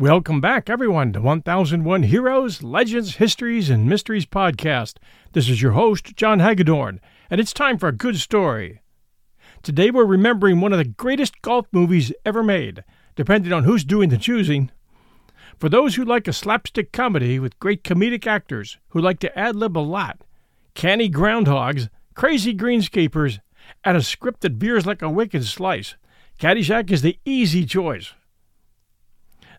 Welcome back, everyone, to 1001 Heroes, Legends, Histories, and Mysteries podcast. This is your host, John Hagedorn, and it's time for a good story. Today we're remembering one of the greatest golf movies ever made, depending on who's doing the choosing. For those who like a slapstick comedy with great comedic actors who like to ad lib a lot, canny groundhogs, crazy greenskeepers, and a script that veers like a wicked slice, Caddyshack is the easy choice.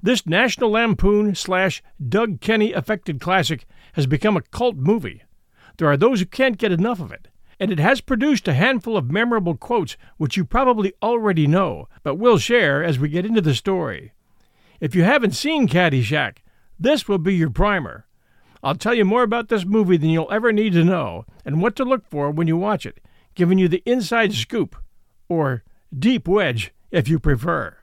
This National Lampoon slash Doug Kenney affected classic has become a cult movie. There are those who can't get enough of it, and it has produced a handful of memorable quotes which you probably already know, but we'll share as we get into the story. If you haven't seen Caddyshack, this will be your primer. I'll tell you more about this movie than you'll ever need to know and what to look for when you watch it, giving you the inside scoop, or deep wedge if you prefer.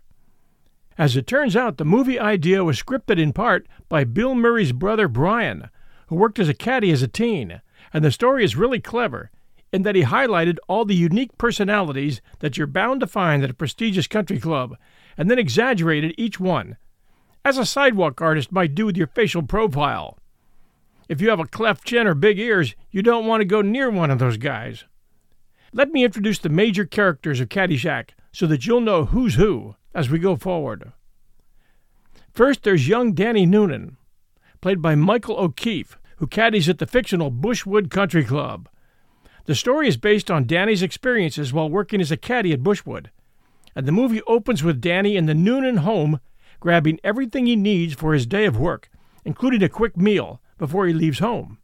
As it turns out, the movie idea was scripted in part by Bill Murray's brother Brian, who worked as a caddy as a teen, and the story is really clever in that he highlighted all the unique personalities that you're bound to find at a prestigious country club, and then exaggerated each one, as a sidewalk artist might do with your facial profile. If you have a cleft chin or big ears, you don't want to go near one of those guys. Let me introduce the major characters of Caddyshack so that you'll know who's who as we go forward. First, there's young Danny Noonan, played by Michael O'Keefe, who caddies at the fictional Bushwood Country Club. The story is based on Danny's experiences while working as a caddy at Bushwood, and the movie opens with Danny in the Noonan home grabbing everything he needs for his day of work, including a quick meal, before he leaves home.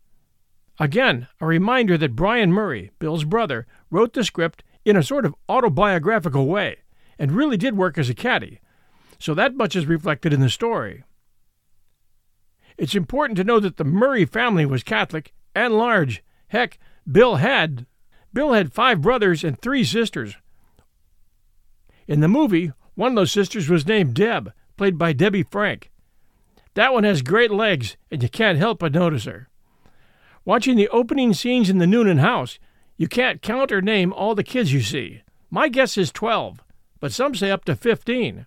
Again, a reminder that Brian Murray, Bill's brother, wrote the script in a sort of autobiographical way and really did work as a caddy, so that much is reflected in the story. It's important to know that the Murray family was Catholic and large. Heck, Bill had Bill had five brothers and three sisters. In the movie, one of those sisters was named Deb, played by Debbie Frank. That one has great legs, and you can't help but notice her. Watching the opening scenes in the Noonan house, you can't count or name all the kids you see. My guess is 12, but some say up to 15.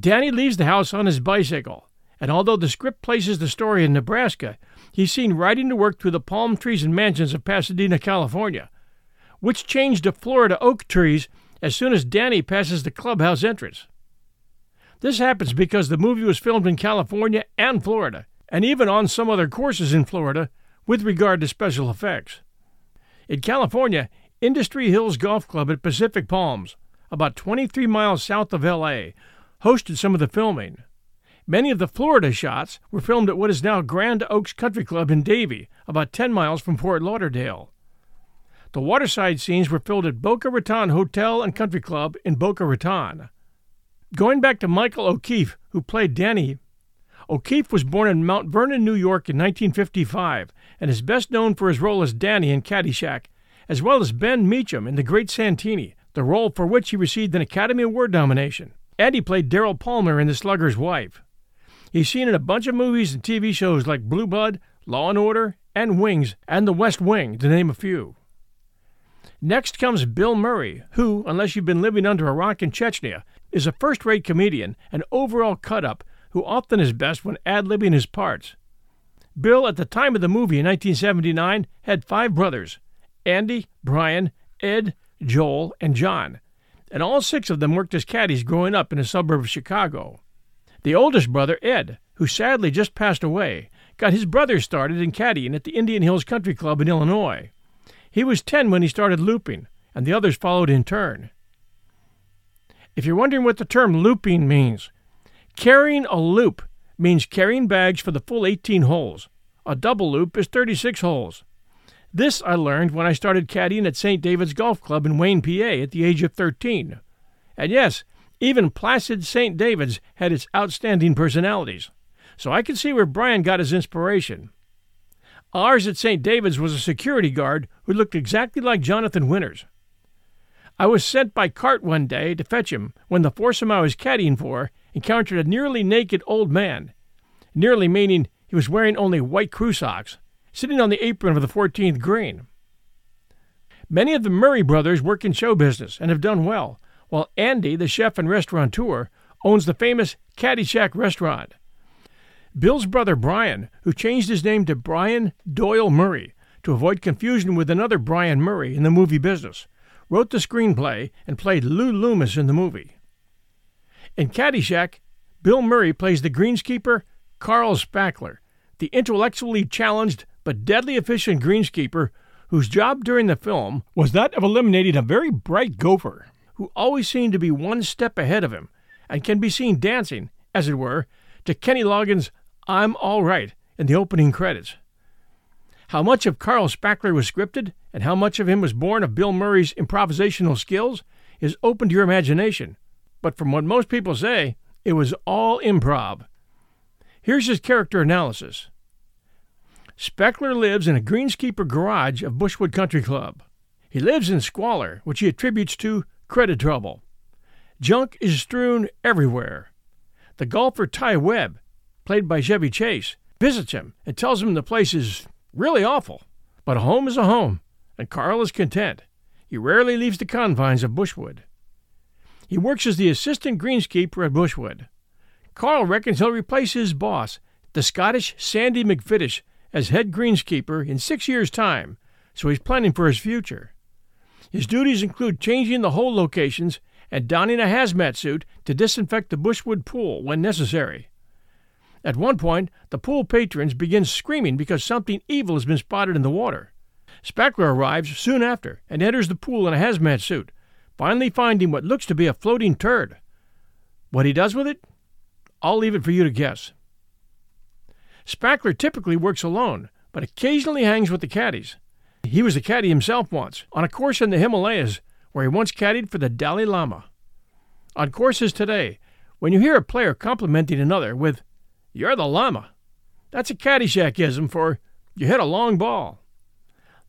Danny leaves the house on his bicycle, and although the script places the story in Nebraska, he's seen riding to work through the palm trees and mansions of Pasadena, California, which change to Florida oak trees as soon as Danny passes the clubhouse entrance. This happens because the movie was filmed in California and Florida, and even on some other courses in Florida with regard to special effects. In California, Industry Hills Golf Club at Pacific Palms about 23 miles south of LA, hosted some of the filming. Many of the Florida shots were filmed at what is now Grand Oaks Country Club in Davie, about 10 miles from Fort Lauderdale. The waterside scenes were filmed at Boca Raton Hotel and Country Club in Boca Raton. Going back to Michael O'Keefe, who played Danny, O'Keefe was born in Mount Vernon, New York in 1955 and is best known for his role as Danny in Caddyshack, as well as Ben Meacham in The Great Santini, the role for which he received an Academy Award nomination. Andy played Daryl Palmer in The Slugger's Wife. He's seen in a bunch of movies and TV shows like Blue Blood, Law and Order, and Wings, and The West Wing, to name a few. Next comes Bill Murray, who, unless you've been living under a rock in Chechnya, is a first rate comedian and overall cut up who often is best when ad libbing his parts. Bill, at the time of the movie in 1979, had five brothers Andy, Brian, Ed, Joel, and John, and all six of them worked as caddies growing up in a suburb of Chicago. The oldest brother, Ed, who sadly just passed away, got his brother started in caddying at the Indian Hills Country Club in Illinois. He was 10 when he started looping, and the others followed in turn. If you're wondering what the term looping means, carrying a loop means carrying bags for the full 18 holes. A double loop is 36 holes. This I learned when I started caddying at St. David's Golf Club in Wayne, PA at the age of 13. And yes, even placid St. David's had its outstanding personalities, so I can see where Brian got his inspiration. Ours at St. David's was a security guard who looked exactly like Jonathan Winters. I was sent by cart one day to fetch him when the foursome I was caddying for encountered a nearly naked old man, nearly meaning he was wearing only white crew socks, sitting on the apron of the 14th green. Many of the Murray brothers work in show business and have done well, while Andy, the chef and restaurateur, owns the famous Caddyshack restaurant. Bill's brother Brian, who changed his name to Brian Doyle Murray to avoid confusion with another Brian Murray in the movie business, wrote the screenplay and played Lou Loomis in the movie. In Caddyshack, Bill Murray plays the greenskeeper Carl Spackler, the intellectually challenged but deadly efficient greenskeeper whose job during the film was that of eliminating a very bright gopher who always seemed to be one step ahead of him and can be seen dancing, as it were, to Kenny Loggins' I'm All Right in the opening credits. How much of Carl Spackler was scripted and how much of him was born of Bill Murray's improvisational skills is open to your imagination, but from what most people say, it was all improv. Here's his character analysis. Spackler lives in a greenskeeper garage of Bushwood Country Club. He lives in squalor, which he attributes to credit trouble. Junk is strewn everywhere. The golfer Ty Webb, played by Chevy Chase, visits him and tells him the place is really awful. But a home is a home, and Carl is content. He rarely leaves the confines of Bushwood. He works as the assistant greenskeeper at Bushwood. Carl reckons he'll replace his boss, the Scottish Sandy McFiddish, as head greenskeeper in six years' time, so he's planning for his future. His duties include changing the hole locations and donning a hazmat suit to disinfect the Bushwood pool when necessary. At one point, the pool patrons begin screaming because something evil has been spotted in the water. Spackler arrives soon after and enters the pool in a hazmat suit, finally finding what looks to be a floating turd. What he does with it? I'll leave it for you to guess. Spackler typically works alone, but occasionally hangs with the caddies. He was a caddy himself once, on a course in the Himalayas, where he once caddied for the Dalai Lama. On courses today, when you hear a player complimenting another with, You're the Lama, that's a Caddyshackism for, You hit a long ball.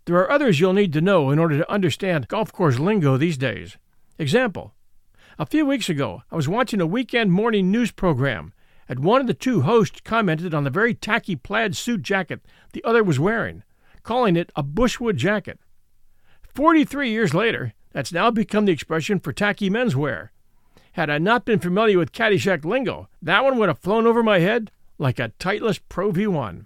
There are others you'll need to know in order to understand golf course lingo these days. Example A few weeks ago, I was watching a weekend morning news program, and one of the two hosts commented on the very tacky plaid suit jacket the other was wearing calling it a Bushwood jacket. Forty three years later, that's now become the expression for tacky menswear. Had I not been familiar with Caddyshack lingo, that one would have flown over my head like a Titleist Pro V1.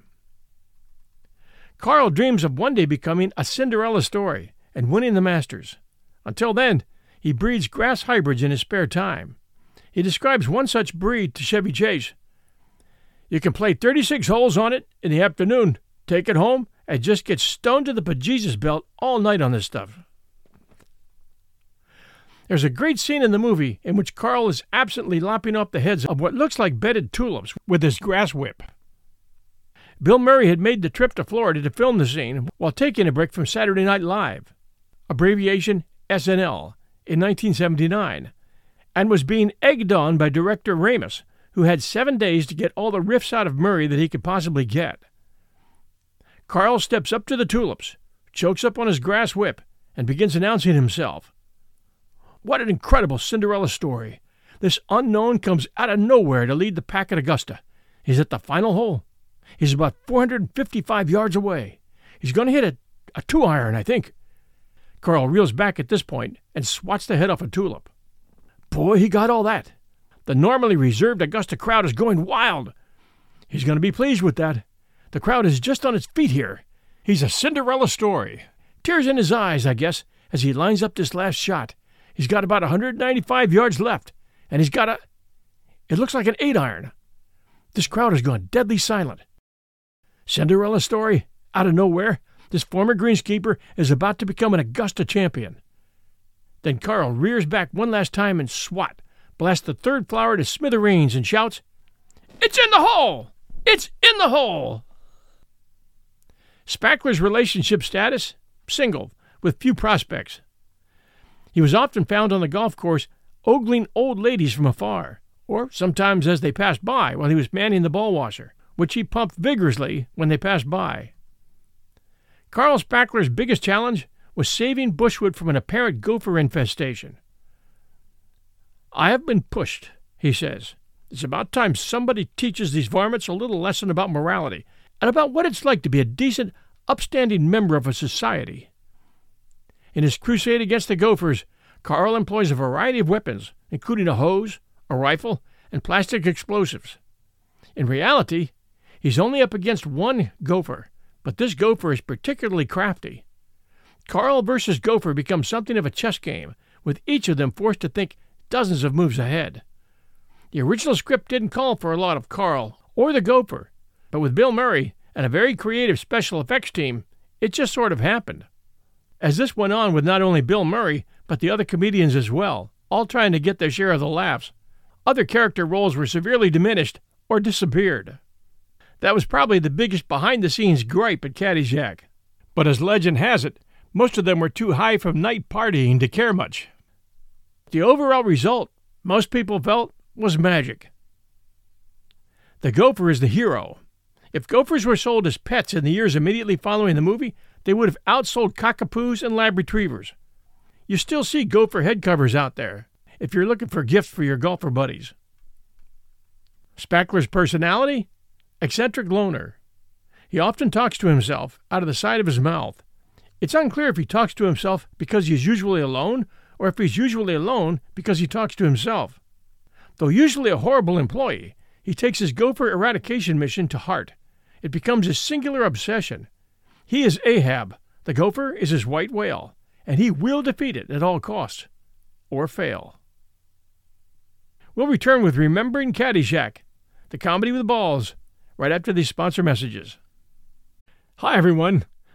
Carl dreams of one day becoming a Cinderella story and winning the Masters. Until then, he breeds grass hybrids in his spare time. He describes one such breed to Chevy Chase. You can play 36 holes on it in the afternoon, take it home, and just get stoned to the bejesus belt all night on this stuff. There's a great scene in the movie in which Carl is absently lopping off the heads of what looks like bedded tulips with his grass whip. Bill Murray had made the trip to Florida to film the scene while taking a break from Saturday Night Live, abbreviation SNL, in 1979, and was being egged on by director Ramis, who had seven days to get all the riffs out of Murray that he could possibly get. Carl steps up to the tulips, chokes up on his grass whip, and begins announcing himself. What an incredible Cinderella story! this unknown comes out of nowhere to lead the pack at Augusta. He's at the final hole. He's about 455 yards away. He's going to hit a, a two iron, I think. Carl reels back at this point and swats the head off a tulip. Boy, he got all that. The normally reserved Augusta crowd is going wild. He's going to be pleased with that. The crowd is just on its feet here. He's a Cinderella story. Tears in his eyes, I guess, as he lines up this last shot. He's got about 195 yards left, and he's got a. It looks like an eight iron. This crowd has gone deadly silent. Cinderella story? Out of nowhere, this former greenskeeper is about to become an Augusta champion. Then Carl rears back one last time and swat, blasts the third flower to smithereens and shouts, It's in the hole! It's in the hole! Spackler's relationship status? Single, with few prospects. He was often found on the golf course ogling old ladies from afar, or sometimes as they passed by while he was manning the ball washer, which he pumped vigorously when they passed by. Carl Spackler's biggest challenge was saving Bushwood from an apparent gopher infestation. I have been pushed, he says. It's about time somebody teaches these varmints a little lesson about morality and about what it's like to be a decent, upstanding member of a society. In his crusade against the gophers, Carl employs a variety of weapons, including a hose, a rifle, and plastic explosives. In reality, he's only up against one gopher, but this gopher is particularly crafty. Carl versus Gopher becomes something of a chess game, with each of them forced to think dozens of moves ahead. The original script didn't call for a lot of Carl or the Gopher, but with Bill Murray and a very creative special effects team, it just sort of happened. As this went on with not only Bill Murray, but the other comedians as well, all trying to get their share of the laughs, other character roles were severely diminished or disappeared. That was probably the biggest behind the scenes gripe at Caddyshack. But as legend has it, most of them were too high from night partying to care much. The overall result, most people felt, was magic. The gopher is the hero. If gophers were sold as pets in the years immediately following the movie, they would have outsold cockapoos and lab retrievers. You still see gopher head covers out there if you're looking for gifts for your golfer buddies. Spackler's personality? Eccentric loner. He often talks to himself out of the side of his mouth it's unclear if he talks to himself because he's usually alone or if he's usually alone because he talks to himself. Though usually a horrible employee, he takes his gopher eradication mission to heart. It becomes his singular obsession. He is Ahab, the gopher is his white whale, and he will defeat it at all costs, or fail. We'll return with Remembering Caddyshack, the comedy with balls, right after these sponsor messages. Hi, everyone.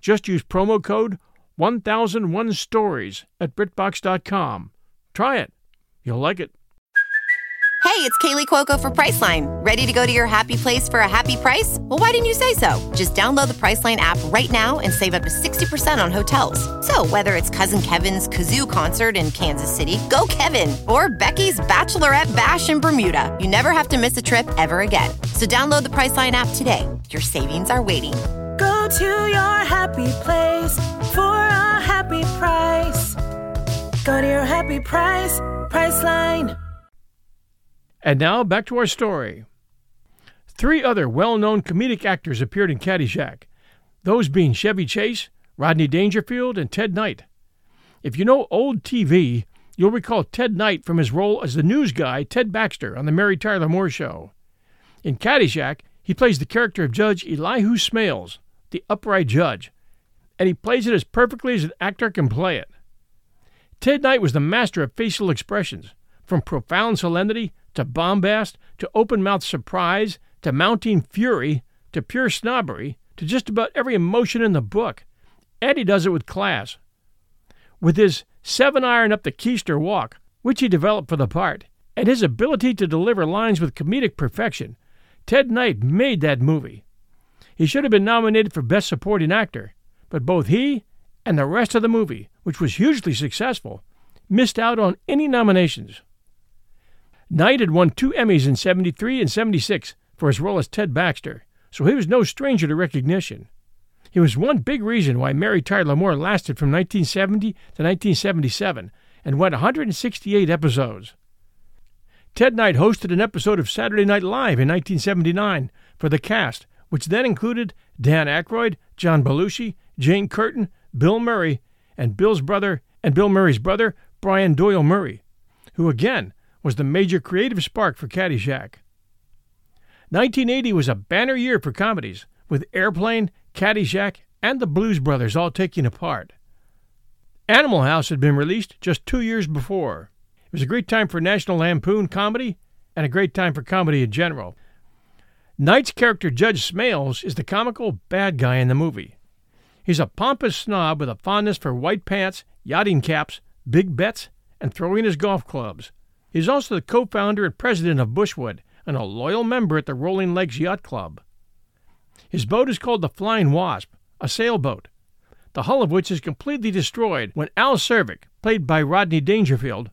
just use promo code 1001 Stories at BritBox.com. Try it. You'll like it. Hey, it's Kaley Cuoco for Priceline. Ready to go to your happy place for a happy price? Well, why didn't you say so? Just download the Priceline app right now and save up to 60% on hotels. So, whether it's Cousin Kevin's Kazoo concert in Kansas City, go Kevin, or Becky's Bachelorette Bash in Bermuda, you never have to miss a trip ever again. So, download the Priceline app today. Your savings are waiting Go to your happy place for a happy price. Go to your happy price, Priceline. And now back to our story. Three other well known comedic actors appeared in Caddyshack, those being Chevy Chase, Rodney Dangerfield, and Ted Knight. If you know old TV, You'll recall Ted Knight from his role as the news guy Ted Baxter on The Mary Tyler Moore Show. In Caddyshack, he plays the character of Judge Elihu Smails, the upright judge, and he plays it as perfectly as an actor can play it. Ted Knight was the master of facial expressions, from profound solemnity to bombast to open mouthed surprise to mounting fury to pure snobbery to just about every emotion in the book. And he does it with class. With his seven iron up the keister walk, which he developed for the part, and his ability to deliver lines with comedic perfection, Ted Knight made that movie. He should have been nominated for Best Supporting Actor, but both he and the rest of the movie, which was hugely successful, missed out on any nominations. Knight had won two Emmys in 73 and 76 for his role as Ted Baxter, so he was no stranger to recognition. He was one big reason why Mary Tyler Moore lasted from 1970 to 1977 and went 168 episodes. Ted Knight hosted an episode of Saturday Night Live in 1979 for the cast, which then included Dan Aykroyd, John Belushi, Jane Curtin, Bill Murray, and Bill's brother and Bill Murray's brother, Brian Doyle Murray, who again was the major creative spark for Caddyshack. 1980 was a banner year for comedies, with Airplane, Caddyshack, and The Blues Brothers all taking a part. Animal House had been released just two years before. It was a great time for National Lampoon comedy and a great time for comedy in general. Knight's character, Judge Smails, is the comical bad guy in the movie. He's a pompous snob with a fondness for white pants, yachting caps, big bets, and throwing his golf clubs. He's also the co founder and president of Bushwood and a loyal member at the Rolling Legs Yacht Club. His boat is called the Flying Wasp, a sailboat, the hull of which is completely destroyed when Al Czervik, played by Rodney Dangerfield,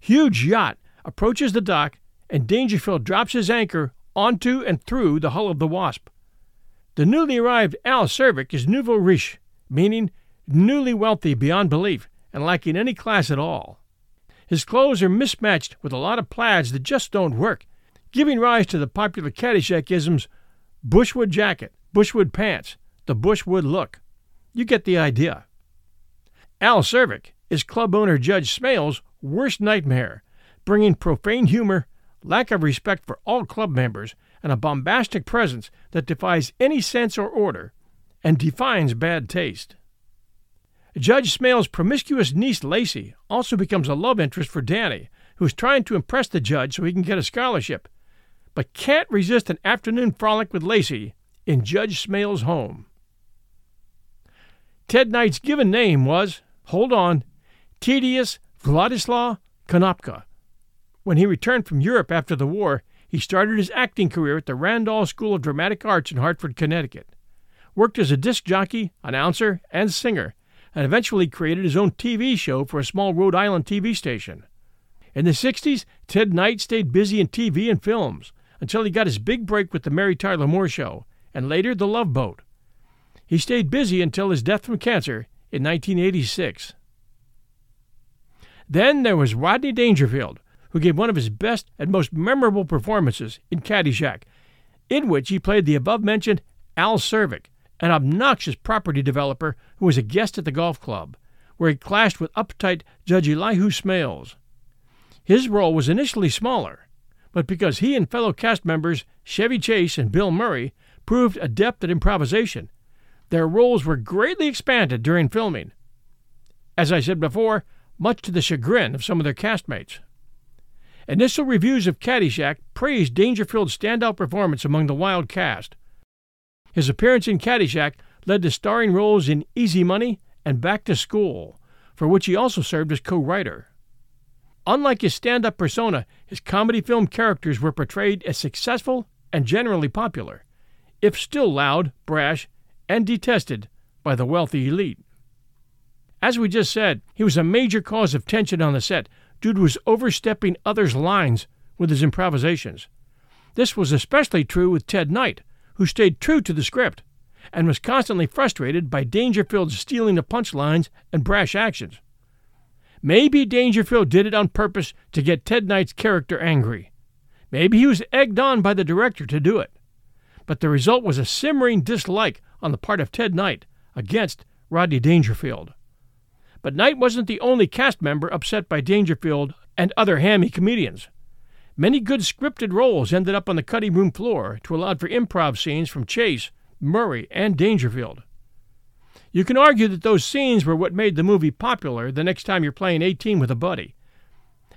huge yacht approaches the dock and Dangerfield drops his anchor onto and through the hull of the Wasp. The newly arrived Al Czervik is nouveau riche, meaning newly wealthy beyond belief and lacking any class at all. His clothes are mismatched with a lot of plaids that just don't work giving rise to the popular Caddyshack Bushwood jacket, Bushwood pants, the Bushwood look. You get the idea. Al Czervik is club owner Judge Smails' worst nightmare, bringing profane humor, lack of respect for all club members, and a bombastic presence that defies any sense or order and defines bad taste. Judge Smails' promiscuous niece Lacey also becomes a love interest for Danny, who is trying to impress the judge so he can get a scholarship but can't resist an afternoon frolic with Lacey in Judge Smails' home. Ted Knight's given name was, hold on, Tedious Vladislav Konopka. When he returned from Europe after the war, he started his acting career at the Randall School of Dramatic Arts in Hartford, Connecticut, worked as a disc jockey, announcer, and singer, and eventually created his own TV show for a small Rhode Island TV station. In the 60s, Ted Knight stayed busy in TV and films, until he got his big break with the Mary Tyler Moore Show, and later The Love Boat. He stayed busy until his death from cancer in 1986. Then there was Rodney Dangerfield, who gave one of his best and most memorable performances in Caddyshack, in which he played the above mentioned Al Czervik, an obnoxious property developer who was a guest at the golf club, where he clashed with uptight Judge Elihu Smails. His role was initially smaller, but because he and fellow cast members Chevy Chase and Bill Murray proved adept at improvisation, their roles were greatly expanded during filming. As I said before, much to the chagrin of some of their castmates. Initial reviews of Caddyshack praised Dangerfield's standout performance among the wild cast. His appearance in Caddyshack led to starring roles in Easy Money and Back to School, for which he also served as co writer. Unlike his stand up persona, his comedy film characters were portrayed as successful and generally popular, if still loud, brash, and detested by the wealthy elite. As we just said, he was a major cause of tension on the set due was overstepping others' lines with his improvisations. This was especially true with Ted Knight, who stayed true to the script and was constantly frustrated by Dangerfield's stealing of punchlines and brash actions. Maybe Dangerfield did it on purpose to get Ted Knight's character angry. Maybe he was egged on by the director to do it. But the result was a simmering dislike on the part of Ted Knight against Rodney Dangerfield. But Knight wasn't the only cast member upset by Dangerfield and other hammy comedians. Many good scripted roles ended up on the cutting room floor to allow for improv scenes from Chase, Murray, and Dangerfield. You can argue that those scenes were what made the movie popular the next time you're playing 18 with a buddy.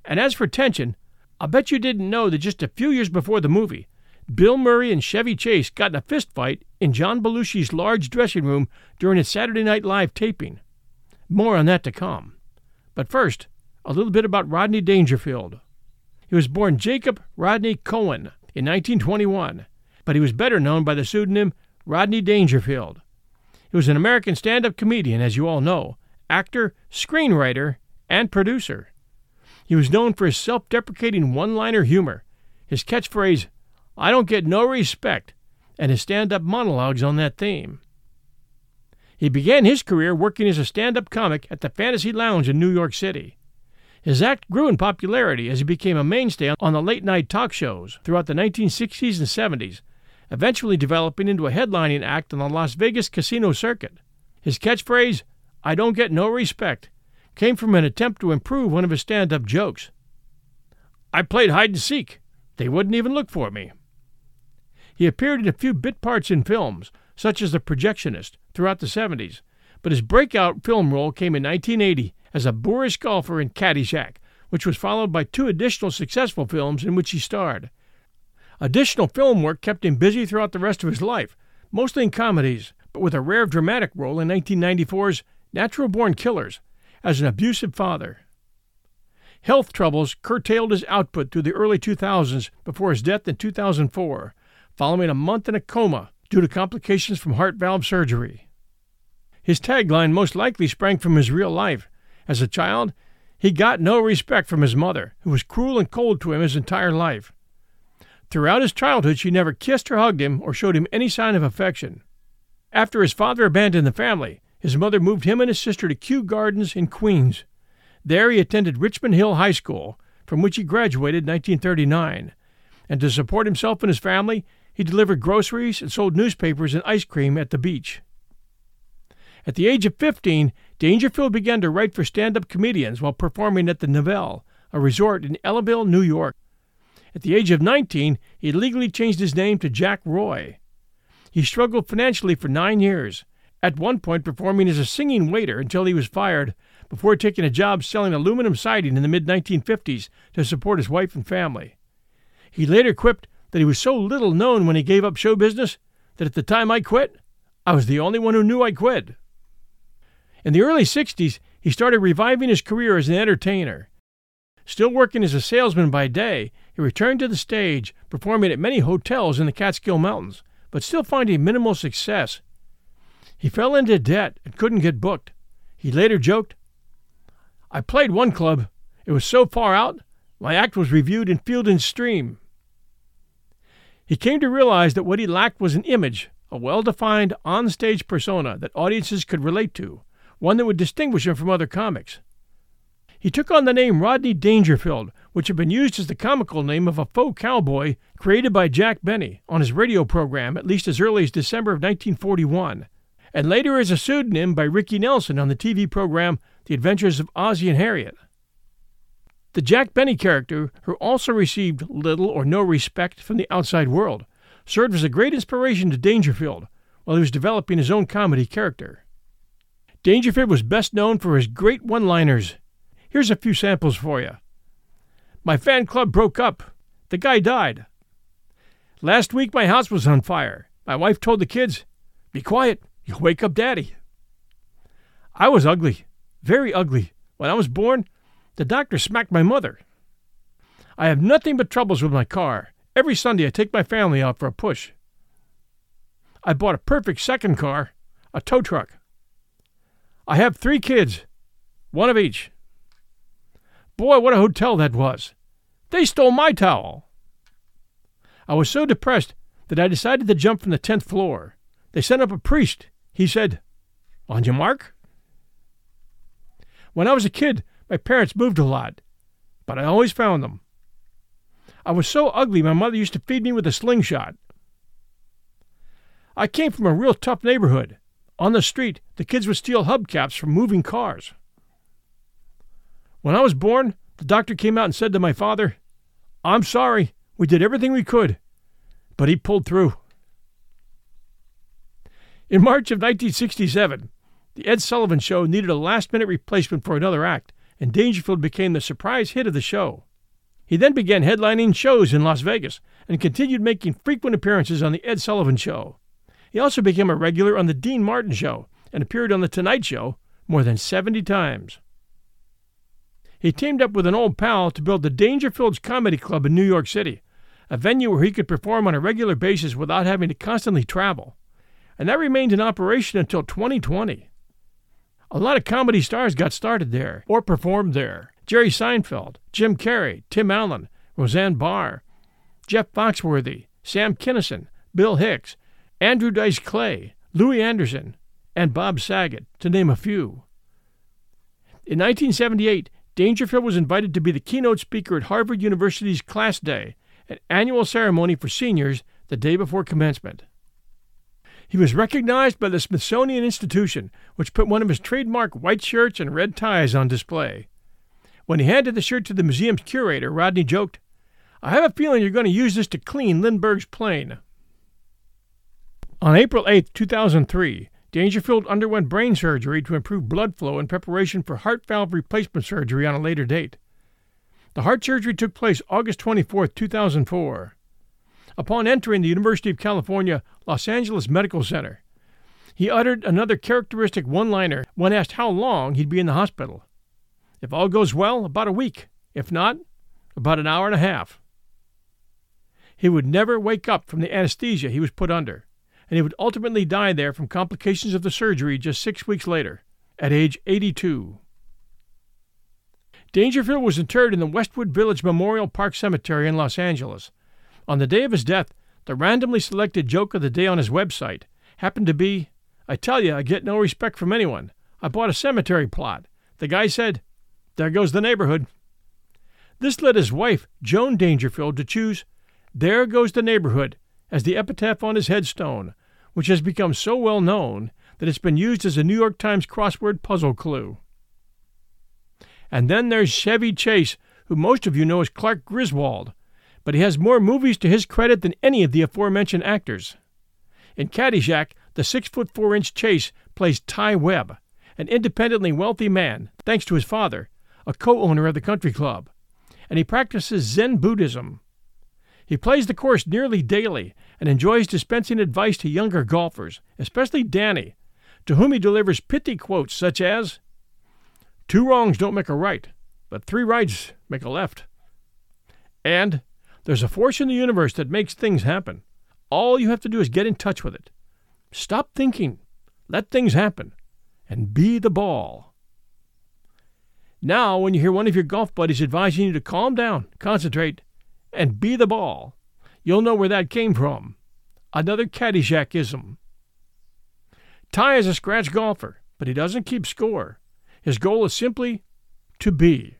And as for tension, I'll bet you didn't know that just a few years before the movie, Bill Murray and Chevy Chase got in a fistfight in John Belushi's large dressing room during a Saturday Night Live taping. More on that to come. But first, a little bit about Rodney Dangerfield. He was born Jacob Rodney Cohen in 1921, but he was better known by the pseudonym Rodney Dangerfield. He was an American stand up comedian, as you all know, actor, screenwriter, and producer. He was known for his self deprecating one liner humor, his catchphrase, I don't get no respect, and his stand up monologues on that theme. He began his career working as a stand up comic at the Fantasy Lounge in New York City. His act grew in popularity as he became a mainstay on the late night talk shows throughout the 1960s and 70s, eventually developing into a headlining act on the Las Vegas casino circuit. His catchphrase, I don't get no respect, came from an attempt to improve one of his stand up jokes. I played hide and seek. They wouldn't even look for me. He appeared in a few bit parts in films, such as The Projectionist, throughout the 70s, but his breakout film role came in 1980 as a boorish golfer in Caddyshack, which was followed by two additional successful films in which he starred. Additional film work kept him busy throughout the rest of his life, mostly in comedies, but with a rare dramatic role in 1994's Natural Born Killers as an abusive father. Health troubles curtailed his output through the early 2000s before his death in 2004, following a month in a coma due to complications from heart valve surgery. His tagline most likely sprang from his real life. As a child, he got no respect from his mother, who was cruel and cold to him his entire life. Throughout his childhood, she never kissed or hugged him or showed him any sign of affection. After his father abandoned the family, his mother moved him and his sister to Kew Gardens in Queens. There he attended Richmond Hill High School, from which he graduated in 1939. And to support himself and his family, he delivered groceries and sold newspapers and ice cream at the beach. At the age of 15, Dangerfield began to write for stand up comedians while performing at the Nevele, a resort in Ellenville, New York. At the age of 19, he legally changed his name to Jack Roy. He struggled financially for nine years, at one point performing as a singing waiter until he was fired before taking a job selling aluminum siding in the mid 1950s to support his wife and family. He later quipped that he was so little known when he gave up show business that at the time I quit, I was the only one who knew I quit. In the early 60s, he started reviving his career as an entertainer. Still working as a salesman by day, he returned to the stage, performing at many hotels in the Catskill Mountains, but still finding minimal success. He fell into debt and couldn't get booked. He later joked, I played one club. It was so far out, my act was reviewed in Field and Stream. He came to realize that what he lacked was an image, a well defined on-stage persona that audiences could relate to, one that would distinguish him from other comics. He took on the name Rodney Dangerfield, which had been used as the comical name of a faux cowboy created by Jack Benny on his radio program at least as early as December of 1941, and later as a pseudonym by Ricky Nelson on the TV program The Adventures of Ozzie and Harriet. The Jack Benny character, who also received little or no respect from the outside world, served as a great inspiration to Dangerfield while he was developing his own comedy character. Dangerfield was best known for his great one liners. Here's a few samples for you. My fan club broke up. The guy died. Last week my house was on fire. My wife told the kids, Be quiet, you'll wake up daddy. I was ugly, very ugly. When I was born, the doctor smacked my mother. I have nothing but troubles with my car. Every Sunday I take my family out for a push. I bought a perfect second car, a tow truck. I have three kids, one of each. Boy, what a hotel that was! They stole my towel. I was so depressed that I decided to jump from the tenth floor. They sent up a priest. He said, On your mark? When I was a kid, my parents moved a lot, but I always found them. I was so ugly my mother used to feed me with a slingshot. I came from a real tough neighborhood. On the street, the kids would steal hubcaps from moving cars. When I was born, the doctor came out and said to my father, I'm sorry, we did everything we could. But he pulled through. In March of 1967, The Ed Sullivan Show needed a last minute replacement for another act, and Dangerfield became the surprise hit of the show. He then began headlining shows in Las Vegas and continued making frequent appearances on The Ed Sullivan Show. He also became a regular on The Dean Martin Show and appeared on The Tonight Show more than 70 times. He teamed up with an old pal to build the Dangerfields Comedy Club in New York City, a venue where he could perform on a regular basis without having to constantly travel. And that remained in operation until 2020. A lot of comedy stars got started there or performed there. Jerry Seinfeld, Jim Carrey, Tim Allen, Roseanne Barr, Jeff Foxworthy, Sam Kinison, Bill Hicks, Andrew Dice Clay, Louie Anderson, and Bob Saget, to name a few. In 1978, Dangerfield was invited to be the keynote speaker at Harvard University's Class Day, an annual ceremony for seniors the day before commencement. He was recognized by the Smithsonian Institution, which put one of his trademark white shirts and red ties on display. When he handed the shirt to the museum's curator, Rodney joked, I have a feeling you're going to use this to clean Lindbergh's plane. On April 8, 2003, Dangerfield underwent brain surgery to improve blood flow in preparation for heart valve replacement surgery on a later date. The heart surgery took place August 24, 2004. Upon entering the University of California, Los Angeles Medical Center, he uttered another characteristic one liner when asked how long he'd be in the hospital. If all goes well, about a week. If not, about an hour and a half. He would never wake up from the anesthesia he was put under and he would ultimately die there from complications of the surgery just six weeks later, at age 82. Dangerfield was interred in the Westwood Village Memorial Park Cemetery in Los Angeles. On the day of his death, the randomly selected joke of the day on his website happened to be I tell you, I get no respect from anyone. I bought a cemetery plot. The guy said, There goes the neighborhood. This led his wife, Joan Dangerfield, to choose There Goes the Neighborhood as the epitaph on his headstone, which has become so well known that it's been used as a New York Times crossword puzzle clue. And then there's Chevy Chase, who most of you know as Clark Griswold, but he has more movies to his credit than any of the aforementioned actors. In Caddyshack, the six foot four inch Chase plays Ty Webb, an independently wealthy man, thanks to his father, a co owner of the country club, and he practices Zen Buddhism. He plays the course nearly daily and enjoys dispensing advice to younger golfers, especially Danny, to whom he delivers pithy quotes such as Two wrongs don't make a right, but three rights make a left. And there's a force in the universe that makes things happen. All you have to do is get in touch with it. Stop thinking, let things happen, and be the ball. Now, when you hear one of your golf buddies advising you to calm down, concentrate, and be the ball. You'll know where that came from. Another Caddyshackism. Ty is a scratch golfer, but he doesn't keep score. His goal is simply to be.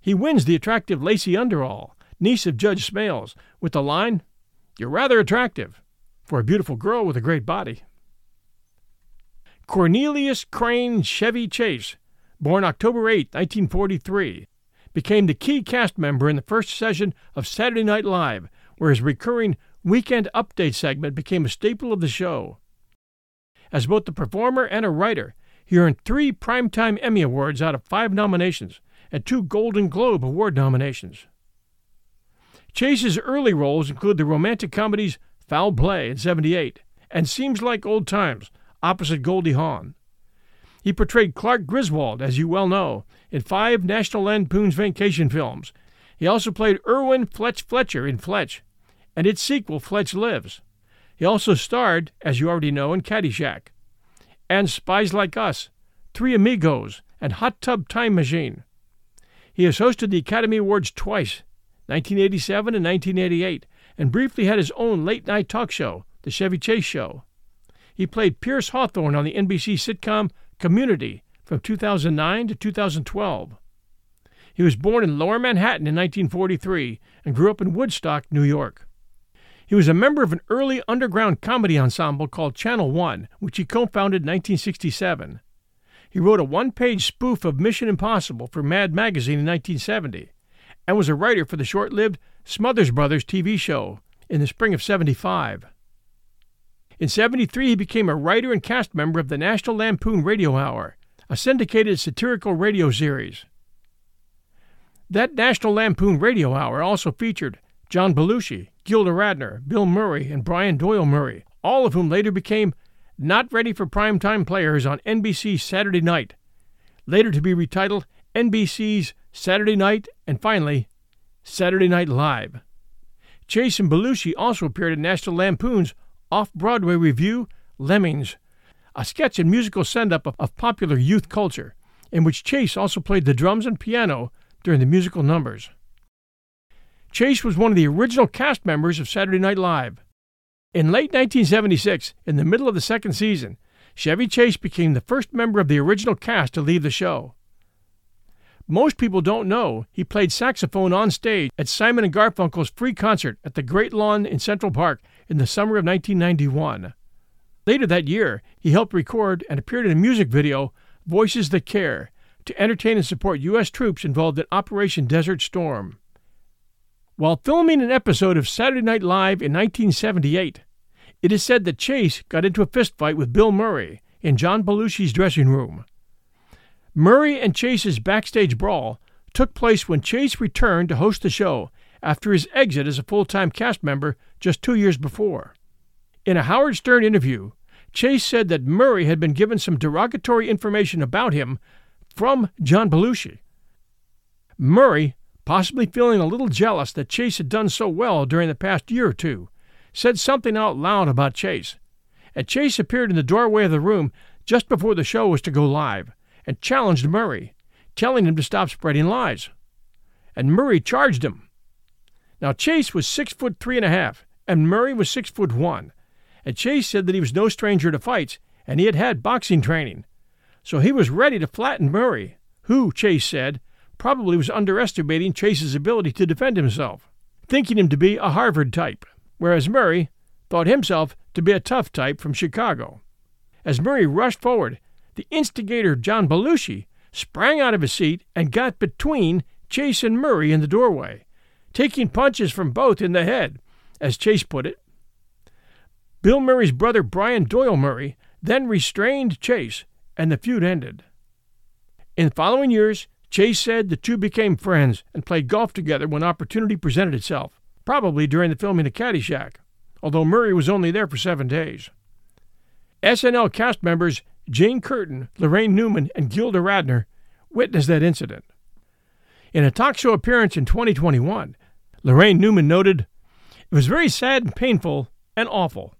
He wins the attractive Lacey Underall, niece of Judge Smails, with the line, You're rather attractive for a beautiful girl with a great body. Cornelius Crane Chevy Chase, born October 8, 1943, became the key cast member in the first session of Saturday Night Live, where his recurring weekend update segment became a staple of the show. As both a performer and a writer, he earned three Primetime Emmy Awards out of five nominations and two Golden Globe Award nominations. Chase's early roles include the romantic comedies Foul Play in 78 and Seems Like Old Times opposite Goldie Hawn. He portrayed Clark Griswold, as you well know, in five National Lampoon's Vacation films. He also played Irwin Fletch Fletcher in Fletch, and its sequel, Fletch Lives. He also starred, as you already know, in Caddyshack, and Spies Like Us, Three Amigos, and Hot Tub Time Machine. He has hosted the Academy Awards twice, 1987 and 1988, and briefly had his own late night talk show, The Chevy Chase Show. He played Pierce Hawthorne on the NBC sitcom Community from 2009 to 2012. He was born in Lower Manhattan in 1943 and grew up in Woodstock, New York. He was a member of an early underground comedy ensemble called Channel One, which he co founded in 1967. He wrote a one page spoof of Mission Impossible for Mad Magazine in 1970 and was a writer for the short lived Smothers Brothers TV show in the spring of 75. In 73, he became a writer and cast member of the National Lampoon Radio Hour, a syndicated satirical radio series. That National Lampoon Radio Hour also featured John Belushi, Gilda Radner, Bill Murray, and Brian Doyle Murray, all of whom later became not ready for primetime players on NBC's Saturday Night, later to be retitled NBC's Saturday Night, and finally, Saturday Night Live. And Belushi also appeared in National Lampoon's off Broadway review, Lemmings, a sketch and musical send up of, of popular youth culture, in which Chase also played the drums and piano during the musical numbers. Chase was one of the original cast members of Saturday Night Live. In late 1976, in the middle of the second season, Chevy Chase became the first member of the original cast to leave the show. Most people don't know he played saxophone on stage at Simon and Garfunkel's free concert at the Great Lawn in Central Park in the summer of 1991. Later that year, he helped record and appeared in a music video, Voices That Care, to entertain and support U.S. troops involved in Operation Desert Storm. While filming an episode of Saturday Night Live in 1978, it is said that Chase got into a fistfight with Bill Murray in John Belushi's dressing room. Murray and Chase's backstage brawl took place when Chase returned to host the show after his exit as a full time cast member just two years before. In a Howard Stern interview, Chase said that Murray had been given some derogatory information about him from John Belushi. Murray possibly feeling a little jealous that Chase had done so well during the past year or two, said something out loud about Chase. And Chase appeared in the doorway of the room just before the show was to go live and challenged Murray, telling him to stop spreading lies. And Murray charged him. Now Chase was six foot three and a half, and Murray was six foot one. And Chase said that he was no stranger to fights, and he had had boxing training. So he was ready to flatten Murray, who, Chase said, probably was underestimating Chase's ability to defend himself, thinking him to be a Harvard type, whereas Murray thought himself to be a tough type from Chicago. As Murray rushed forward, the instigator, John Belushi, sprang out of his seat and got between Chase and Murray in the doorway, taking punches from both in the head, as Chase put it. Bill Murray's brother, Brian Doyle Murray, then restrained Chase, and the feud ended. In following years, Chase said the two became friends and played golf together when opportunity presented itself, probably during the filming of Caddyshack, although Murray was only there for seven days. SNL cast members Jane Curtin, Laraine Newman, and Gilda Radner witnessed that incident. In a talk show appearance in 2021, Laraine Newman noted, It was very sad and painful and awful.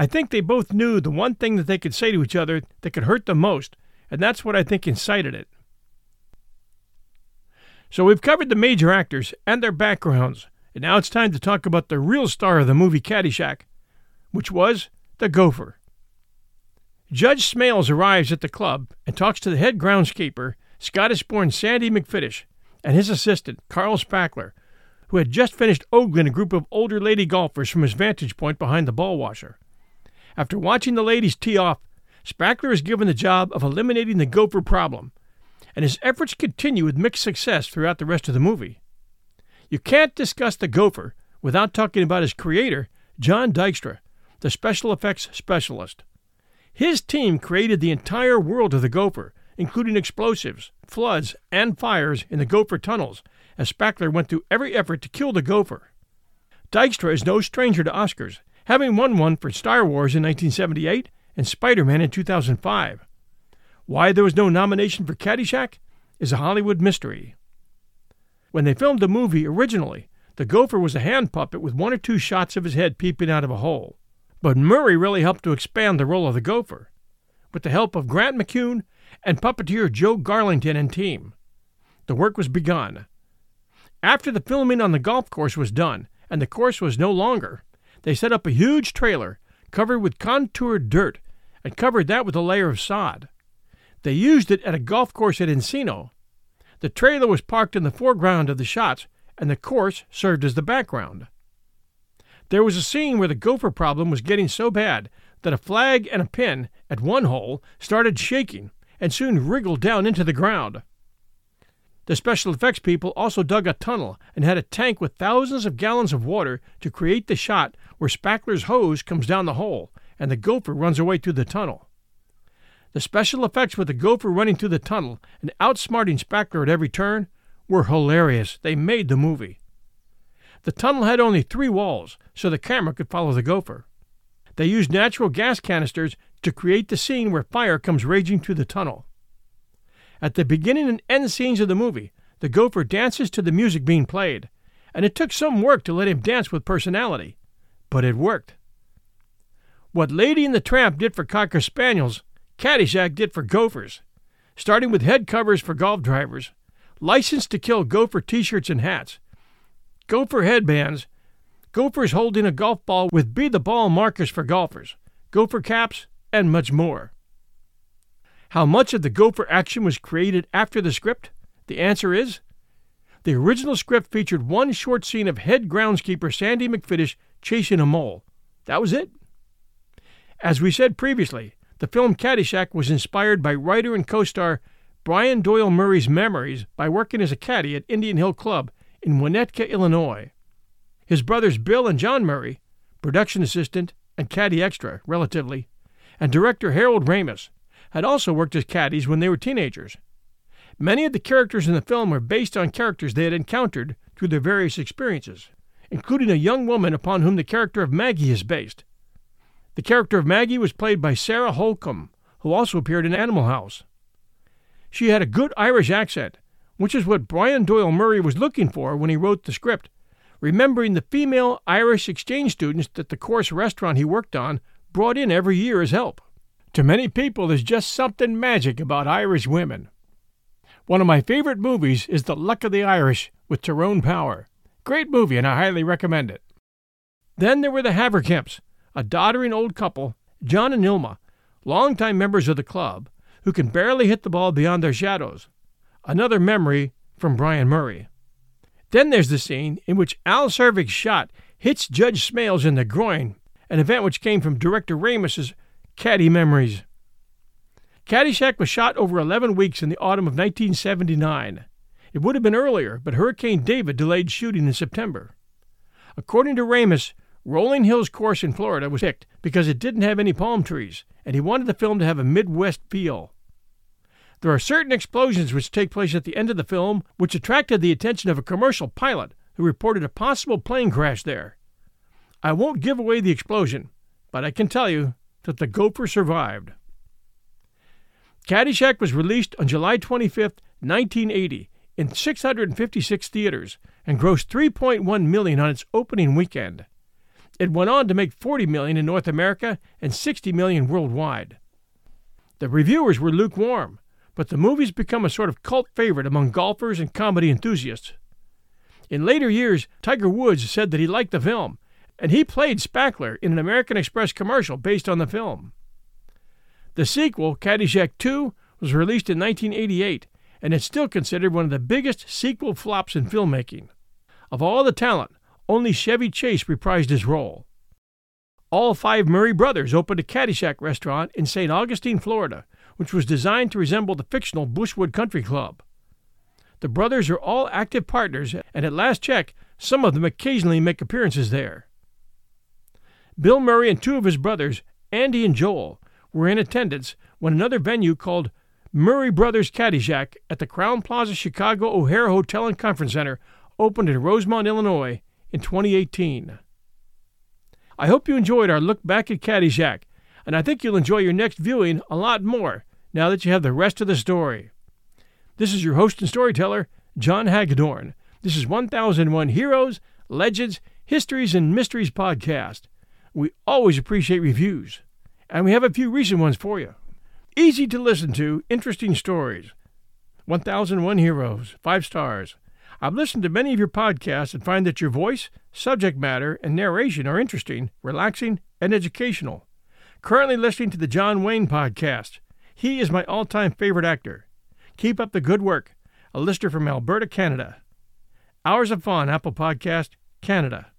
I think they both knew the one thing that they could say to each other that could hurt them most, and that's what I think incited it. So we've covered the major actors and their backgrounds, and now it's time to talk about the real star of the movie Caddyshack, which was the Gopher. Judge Smails arrives at the club and talks to the head groundskeeper, Scottish born Sandy McFiddish, and his assistant, Carl Spackler, who had just finished ogling a group of older lady golfers from his vantage point behind the ball washer. After watching the ladies tee off, Spackler is given the job of eliminating the gopher problem and his efforts continue with mixed success throughout the rest of the movie. You can't discuss the Gopher without talking about his creator, John Dykstra, the special effects specialist. His team created the entire world of the Gopher, including explosives, floods, and fires in the Gopher tunnels, as Spackler went through every effort to kill the Gopher. Dykstra is no stranger to Oscars, having won one for Star Wars in 1978 and Spider Man in 2005. Why there was no nomination for Caddyshack is a Hollywood mystery. When they filmed the movie originally, the gopher was a hand puppet with one or two shots of his head peeping out of a hole. But Murray really helped to expand the role of the gopher, with the help of Grant McCune and puppeteer Joe Garlington and team. The work was begun. After the filming on the golf course was done, and the course was no longer, they set up a huge trailer covered with contoured dirt and covered that with a layer of sod. They used it at a golf course at Encino. The trailer was parked in the foreground of the shots, and the course served as the background. There was a scene where the gopher problem was getting so bad that a flag and a pin at one hole started shaking, and soon wriggled down into the ground. The special effects people also dug a tunnel and had a tank with thousands of gallons of water to create the shot where Spackler's hose comes down the hole and the gopher runs away through the tunnel. The special effects with the gopher running through the tunnel and outsmarting Spackler at every turn were hilarious. They made the movie. The tunnel had only three walls, so the camera could follow the gopher. They used natural gas canisters to create the scene where fire comes raging through the tunnel. At the beginning and end scenes of the movie, the gopher dances to the music being played, and it took some work to let him dance with personality, but it worked. What Lady and the Tramp did for Cocker Spaniels, Caddyshack did for gophers, starting with head covers for golf drivers, license to kill gopher t shirts and hats, gopher headbands, gophers holding a golf ball with Be the Ball markers for golfers, gopher caps, and much more. How much of the gopher action was created after the script? The answer is the original script featured one short scene of head groundskeeper Sandy McFiddish chasing a mole. That was it. As we said previously, the film Caddyshack was inspired by writer and co star Brian Doyle Murray's memories by working as a caddy at Indian Hill Club in Winnetka, Illinois. His brothers Bill and John Murray, production assistant and caddy extra, relatively, and director Harold Ramis, had also worked as caddies when they were teenagers. Many of the characters in the film were based on characters they had encountered through their various experiences, including a young woman upon whom the character of Maggie is based. The character of Maggie was played by Sarah Holcomb, who also appeared in Animal House. She had a good Irish accent, which is what Brian Doyle Murray was looking for when he wrote the script, remembering the female Irish exchange students that the course restaurant he worked on brought in every year as help. To many people, there's just something magic about Irish women. One of my favorite movies is The Luck of the Irish with Tyrone Power. Great movie, and I highly recommend it. Then there were the Haverkamps, a doddering old couple, John and Ilma, longtime members of the club, who can barely hit the ball beyond their shadows. Another memory from Brian Murray. Then there's the scene in which Al Czervik's shot hits Judge Smails in the groin, an event which came from director Ramis's Caddy Memories. Caddyshack was shot over 11 weeks in the autumn of 1979. It would have been earlier, but Hurricane David delayed shooting in September. According to Ramis, Rolling Hills course in Florida was picked because it didn't have any palm trees, and he wanted the film to have a Midwest feel. There are certain explosions which take place at the end of the film which attracted the attention of a commercial pilot who reported a possible plane crash there. I won't give away the explosion, but I can tell you that the gopher survived. Caddyshack was released on July 25, 1980, in 656 theaters and grossed 3.1 million on its opening weekend. It went on to make 40 million in North America and 60 million worldwide. The reviewers were lukewarm, but the movie's become a sort of cult favorite among golfers and comedy enthusiasts. In later years, Tiger Woods said that he liked the film and he played Spackler in an American Express commercial based on the film. The sequel, Caddyshack 2, was released in 1988 and is still considered one of the biggest sequel flops in filmmaking. Of all the talent, only Chevy Chase reprised his role. All five Murray brothers opened a Caddyshack restaurant in St. Augustine, Florida, which was designed to resemble the fictional Bushwood Country Club. The brothers are all active partners, and at last check, some of them occasionally make appearances there. Bill Murray and two of his brothers, Andy and Joel, were in attendance when another venue called Murray Brothers Caddyshack at the Crowne Plaza Chicago O'Hare Hotel and Conference Center opened in Rosemont, Illinois in 2018. I hope you enjoyed our look back at Caddyshack, and I think you'll enjoy your next viewing a lot more now that you have the rest of the story. This is your host and storyteller, John Hagedorn. This is 1001 Heroes, Legends, Histories, and Mysteries podcast. We always appreciate reviews, and we have a few recent ones for you. Easy to listen to, interesting stories. 1001 Heroes, five stars. I've listened to many of your podcasts and find that your voice, subject matter, and narration are interesting, relaxing, and educational. Currently listening to the John Wayne podcast. He is my all time favorite actor. Keep up the good work. A listener from Alberta, Canada. Hours of Fun, Apple Podcast, Canada.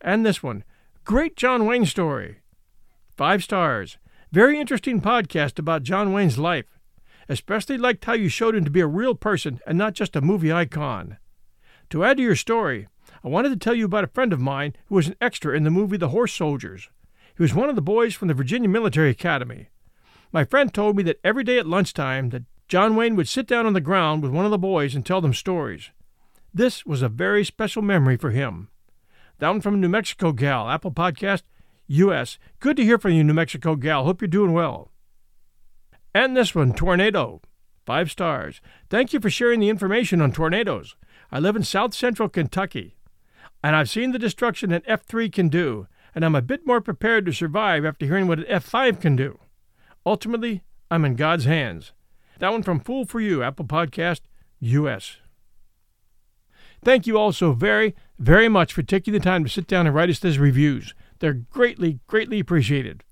And this one, Great John Wayne story. Five stars. Very interesting podcast about John Wayne's life. Especially liked how you showed him to be a real person and not just a movie icon. To add to your story, I wanted to tell you about a friend of mine who was an extra in the movie The Horse Soldiers. He was one of the boys from the Virginia Military Academy. My friend told me that every day at lunchtime that John Wayne would sit down on the ground with one of the boys and tell them stories. This was a very special memory for him. Down from New Mexico Gal, Apple Podcast, U.S. Good to hear from you, New Mexico Gal. Hope you're doing well. And this one, Tornado. Five stars. Thank you for sharing the information on tornadoes. I live in south central Kentucky, and I've seen the destruction an F3 can do, and I'm a bit more prepared to survive after hearing what an F5 can do. Ultimately, I'm in God's hands. That one from Fool for You, Apple Podcast, U.S. Thank you all so very, very much for taking the time to sit down and write us these reviews. They're greatly, greatly appreciated.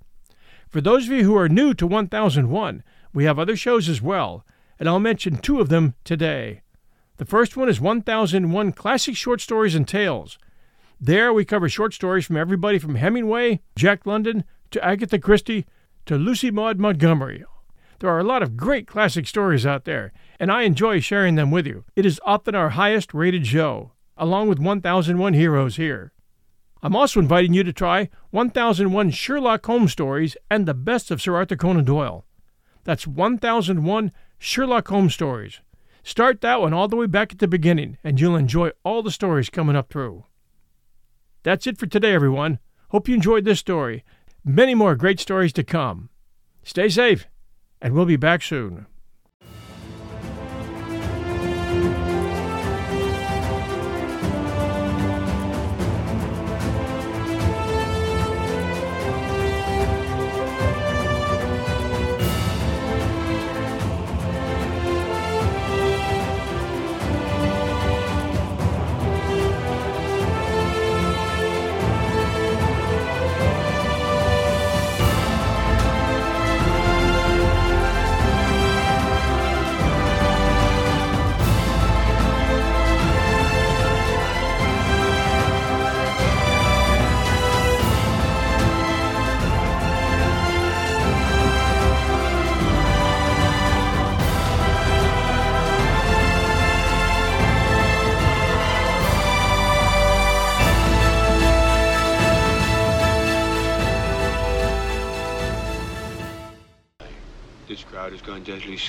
For those of you who are new to 1001, we have other shows as well, and I'll mention two of them today. The first one is 1001 Classic Short Stories and Tales. There we cover short stories from everybody from Hemingway, Jack London, to Agatha Christie, to Lucy Maud Montgomery. There are a lot of great classic stories out there, and I enjoy sharing them with you. It is often our highest rated show, along with 1001 Heroes here. I'm also inviting you to try 1001 Sherlock Holmes stories and the best of Sir Arthur Conan Doyle. That's 1001 Sherlock Holmes stories. Start that one all the way back at the beginning, and you'll enjoy all the stories coming up through. That's it for today, everyone. Hope you enjoyed this story. Many more great stories to come. Stay safe, and we'll be back soon.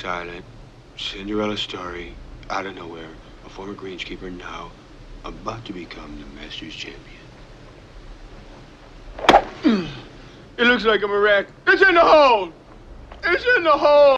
Silent. Cinderella story, out of nowhere. A former greenskeeper now about to become the Masters champion. it looks like I'm a wreck. It's in the hole! It's in the hole!